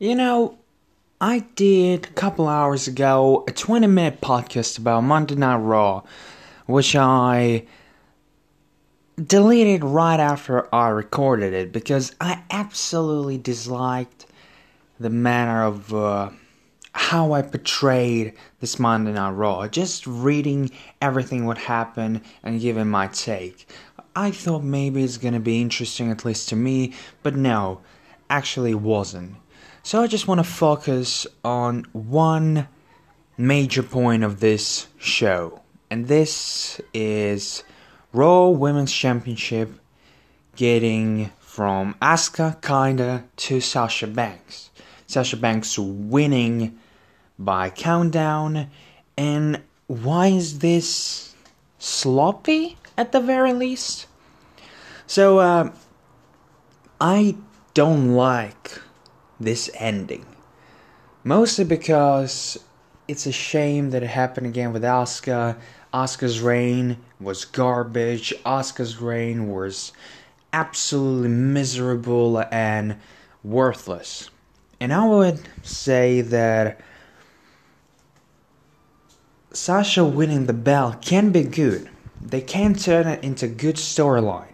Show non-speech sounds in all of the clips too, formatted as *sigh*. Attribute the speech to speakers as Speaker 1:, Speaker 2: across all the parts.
Speaker 1: You know, I did a couple hours ago a 20 minute podcast about Monday Night Raw, which I deleted right after I recorded it because I absolutely disliked the manner of uh, how I portrayed this Monday Night Raw. Just reading everything what happened and giving my take. I thought maybe it's gonna be interesting, at least to me, but no, actually wasn't. So I just want to focus on one major point of this show, and this is Raw Women's Championship getting from Asuka kinda to Sasha Banks. Sasha Banks winning by countdown, and why is this sloppy at the very least? So, uh, I don't like this ending. Mostly because it's a shame that it happened again with Asuka. Asuka's reign was garbage. Asuka's reign was absolutely miserable and worthless. And I would say that Sasha winning the belt can be good. They can turn it into good storyline.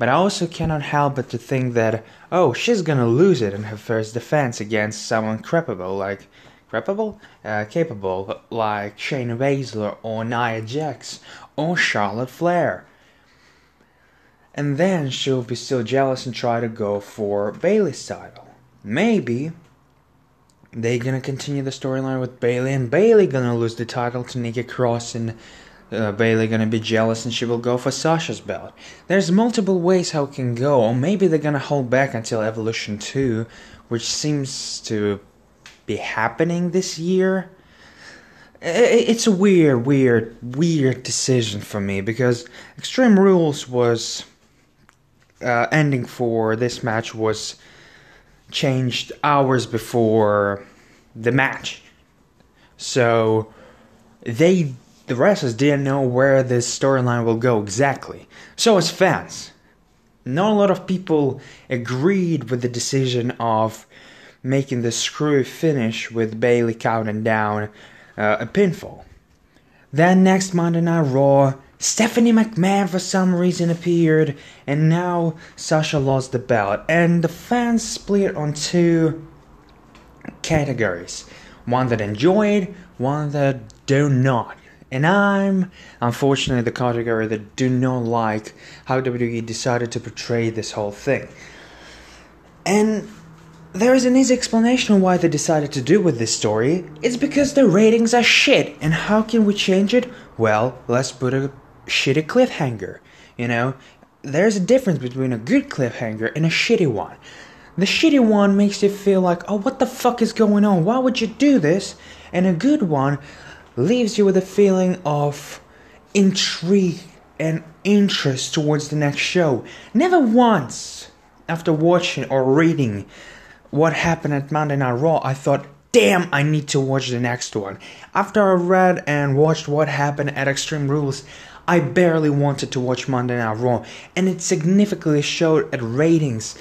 Speaker 1: But I also cannot help but to think that, oh, she's gonna lose it in her first defense against someone crepable like crepable? Uh, capable like Shayna Baszler or Nia Jax or Charlotte Flair. And then she'll be still jealous and try to go for Bayley's title. Maybe they gonna continue the storyline with Bayley and Bayley gonna lose the title to Nikki Cross and uh, Bayley gonna be jealous and she will go for Sasha's belt. There's multiple ways how it can go, or maybe they're gonna hold back until Evolution 2, which seems to be happening this year. It's a weird, weird, weird decision for me because Extreme Rules was uh, ending for this match was changed hours before the match. So they the wrestlers didn't know where this storyline will go exactly. So as fans, not a lot of people agreed with the decision of making the screw finish with Bayley counting down uh, a pinfall. Then next Monday Night Raw, Stephanie McMahon for some reason appeared, and now Sasha lost the belt, and the fans split on two categories: one that enjoyed, one that do not. And I'm, unfortunately, the category that do not like how WWE decided to portray this whole thing. And there is an easy explanation why they decided to do with this story. It's because the ratings are shit. And how can we change it? Well, let's put a shitty cliffhanger. You know, there's a difference between a good cliffhanger and a shitty one. The shitty one makes you feel like, oh, what the fuck is going on? Why would you do this? And a good one leaves you with a feeling of intrigue and interest towards the next show. Never once, after watching or reading what happened at Monday Night Raw, I thought, damn, I need to watch the next one. After I read and watched what happened at Extreme Rules, I barely wanted to watch Monday Night Raw, and it significantly showed at ratings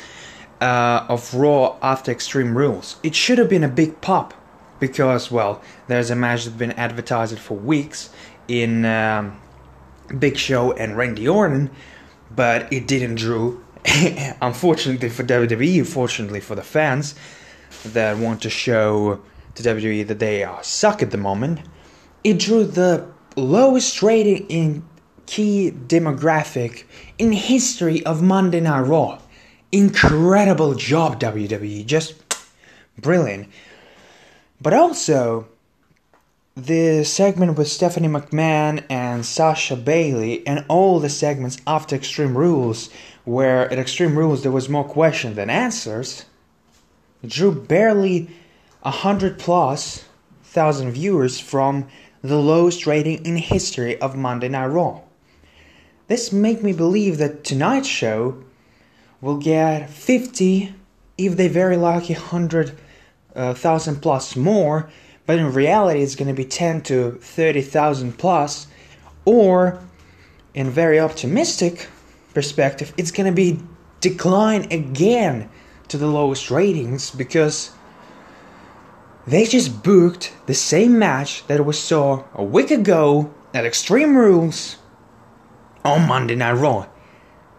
Speaker 1: uh, of Raw after Extreme Rules. It should have been a big pop because, well, there's a match that's been advertised for weeks in um, Big Show and Randy Orton, but it didn't drew. *laughs* Unfortunately for WWE, fortunately for the fans that want to show to WWE that they are suck at the moment, it drew the lowest rating in key demographic in history of Monday Night Raw. Incredible job, WWE. Just brilliant. But also, the segment with Stephanie McMahon and Sasha Bayley, and all the segments after Extreme Rules, where at Extreme Rules there was more questions than answers, drew barely a hundred plus thousand viewers from the lowest rating in history of Monday Night Raw. This make me believe that tonight's show will get 50, if they very lucky, 100 uh, thousand plus more, but in reality it's going to be 10 to 30,000 plus, or in very optimistic perspective, it's going to be decline again to the lowest ratings because They just booked the same match that we saw a week ago at Extreme Rules on Monday Night Raw.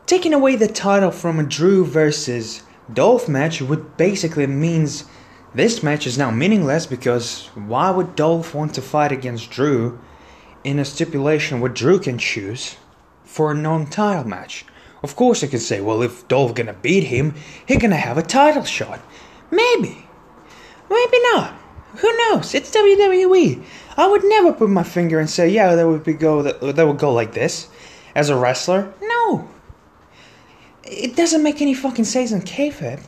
Speaker 1: Taking away the title from a Drew versus Dolph match would basically means this match is now meaningless because why would Dolph want to fight against Drew in a stipulation where Drew can choose for a non-title match? Of course, I can say, well, if Dolph gonna beat him, he gonna have a title shot. Maybe, maybe not. Who knows? It's WWE. I would never put my finger and say, yeah, that would be go that, that would go like this. As a wrestler, no. It doesn't make any fucking sense in kayfabe.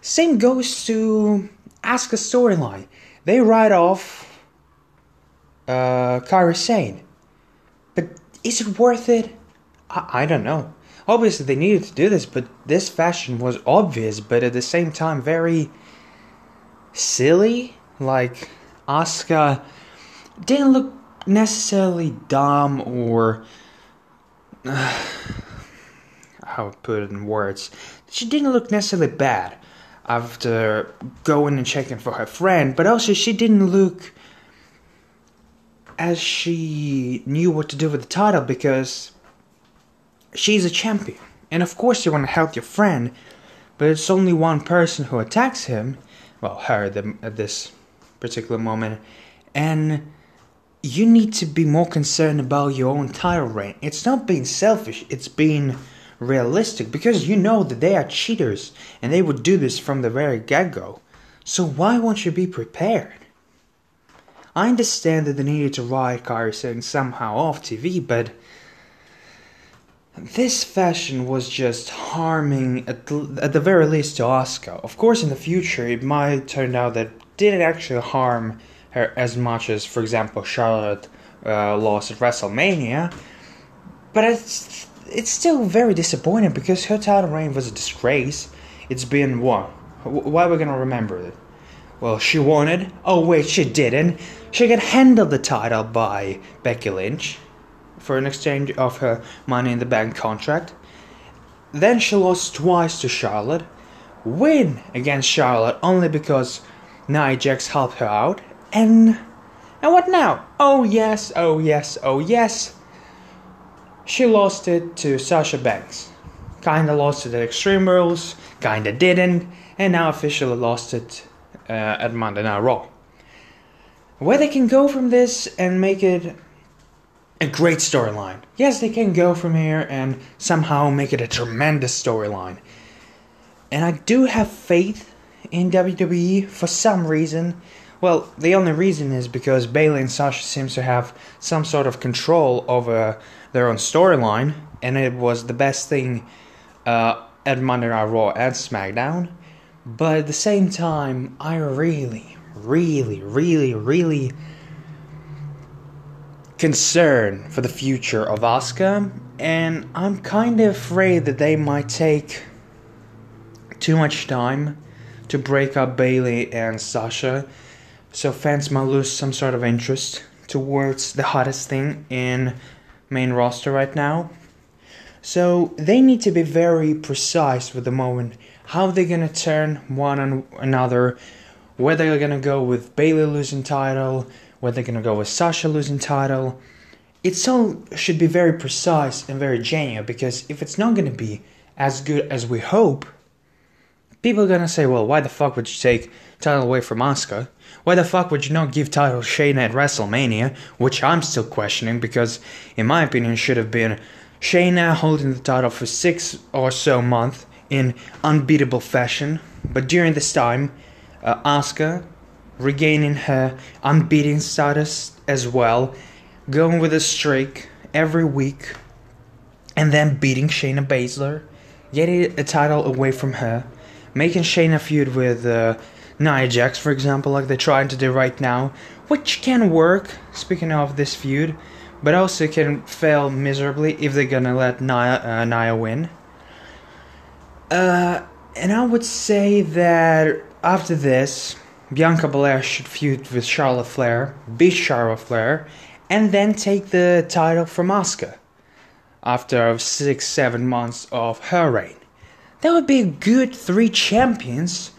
Speaker 1: Same goes to Asuka storyline. They write off uh, Kairi Sane. But is it worth it? I, I don't know. Obviously, they needed to do this, but this fashion was obvious, but at the same time, very silly. Like, Asuka didn't look necessarily dumb or. Uh, *sighs* how to put it in words. She didn't look necessarily bad after going and checking for her friend, but also she didn't look as she knew what to do with the title because she's a champion. And of course, you want to help your friend, but it's only one person who attacks him, well, her at this particular moment, and you need to be more concerned about your own title reign. It's not being selfish, it's being realistic because you know that they are cheaters and they would do this from the very get go. So why won't you be prepared? I understand that they needed to ride Kairi Sane somehow off TV, but this fashion was just harming, at at the very least, to Asuka. Of course, in the future, it might turn out that didn't actually harm her as much as, for example, Charlotte uh, lost at WrestleMania. But it's it's still very disappointing because her title reign was a disgrace. It's been what? Why are we gonna remember it? Well, she won it. Oh wait, she didn't. She got handed the title by Becky Lynch for an exchange of her Money in the Bank contract. Then she lost twice to Charlotte. Win against Charlotte only because Nia Jax helped her out. And and what now? Oh yes, oh yes, oh yes. She lost it to Sasha Banks. Kinda lost it at Extreme Rules, kinda didn't, and now officially lost it uh, at Monday Night Raw. Where they can go from this and make it a great storyline. Yes, they can go from here and somehow make it a tremendous storyline. And I do have faith in WWE for some reason. Well, the only reason is because Bayley and Sasha seems to have some sort of control over their own storyline, and it was the best thing uh, at Monday Night Raw and SmackDown. But at the same time, I really, really, really, really concerned for the future of Asuka, and I'm kind of afraid that they might take too much time to break up Bayley and Sasha, so fans might lose some sort of interest towards the hottest thing in main roster right now. So they need to be very precise with the moment how they're gonna turn one on another, where they're gonna go with Bayley losing title, where they're gonna go with Sasha losing title. It all should be very precise and very genuine because if it's not gonna be as good as we hope, people are gonna say, well, why the fuck would you take title away from Asuka? Why the fuck would you not give title Shayna at WrestleMania? Which I'm still questioning because, in my opinion, should have been Shayna holding the title for six or so months in unbeatable fashion. But during this time, uh, Asuka regaining her unbeaten status as well, going with a streak every week, and then beating Shayna Baszler, getting a title away from her, making Shayna feud with uh, Nia Jax, for example, like they're trying to do right now, which can work, speaking of this feud, but also can fail miserably if they're gonna let Nia, uh, Nia win. Uh, and I would say that after this, Bianca Belair should feud with Charlotte Flair, beat Charlotte Flair, and then take the title from Asuka after six, seven months of her reign. That would be a good three champions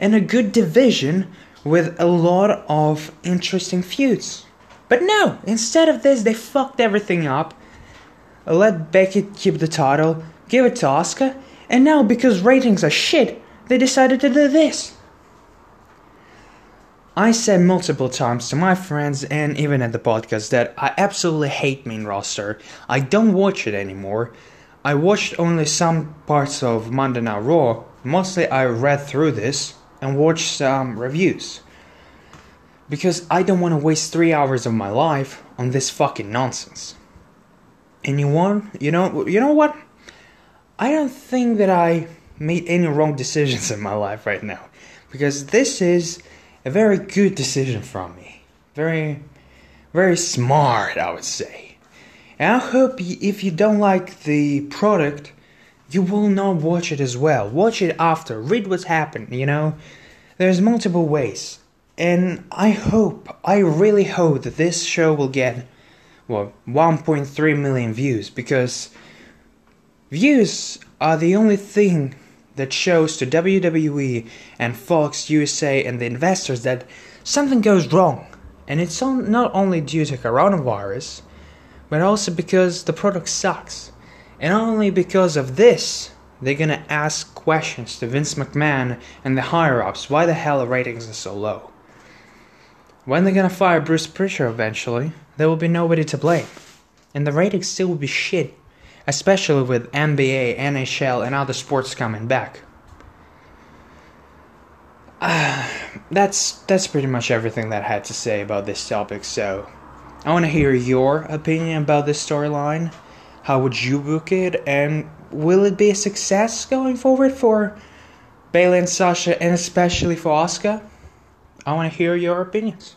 Speaker 1: and a good division with a lot of interesting feuds. But no, instead of this, they fucked everything up. Let Becky keep the title, give it to Asuka, and now because ratings are shit, they decided to do this. I said multiple times to my friends and even at the podcast that I absolutely hate main roster. I don't watch it anymore. I watched only some parts of Monday Night Raw. Mostly I read through this and watch some reviews. Because I don't want to waste three hours of my life on this fucking nonsense. And you want, you know, you know what? I don't think that I made any wrong decisions in my life right now. Because this is a very good decision from me. Very, very smart, I would say. And I hope if you don't like the product, you will not watch it as well. Watch it after. Read what's happened, you know? There's multiple ways. And I hope, I really hope that this show will get, well, 1.3 million views because views are the only thing that shows to WWE and Fox USA and the investors that something goes wrong. And it's not only due to coronavirus, but also because the product sucks. And only because of this, they're gonna ask questions to Vince McMahon and the higher ups why the hell ratings are so low. When they're gonna fire Bruce Prichard eventually, there will be nobody to blame. And the ratings still will be shit especially with NBA, NHL, and other sports coming back. Uh, *sighs* that's that's pretty much everything that I had to say about this topic. So, I want to hear your opinion about this storyline. How would you book it, and will it be a success going forward for Bayley and Sasha, and especially for Asuka? I want to hear your opinions.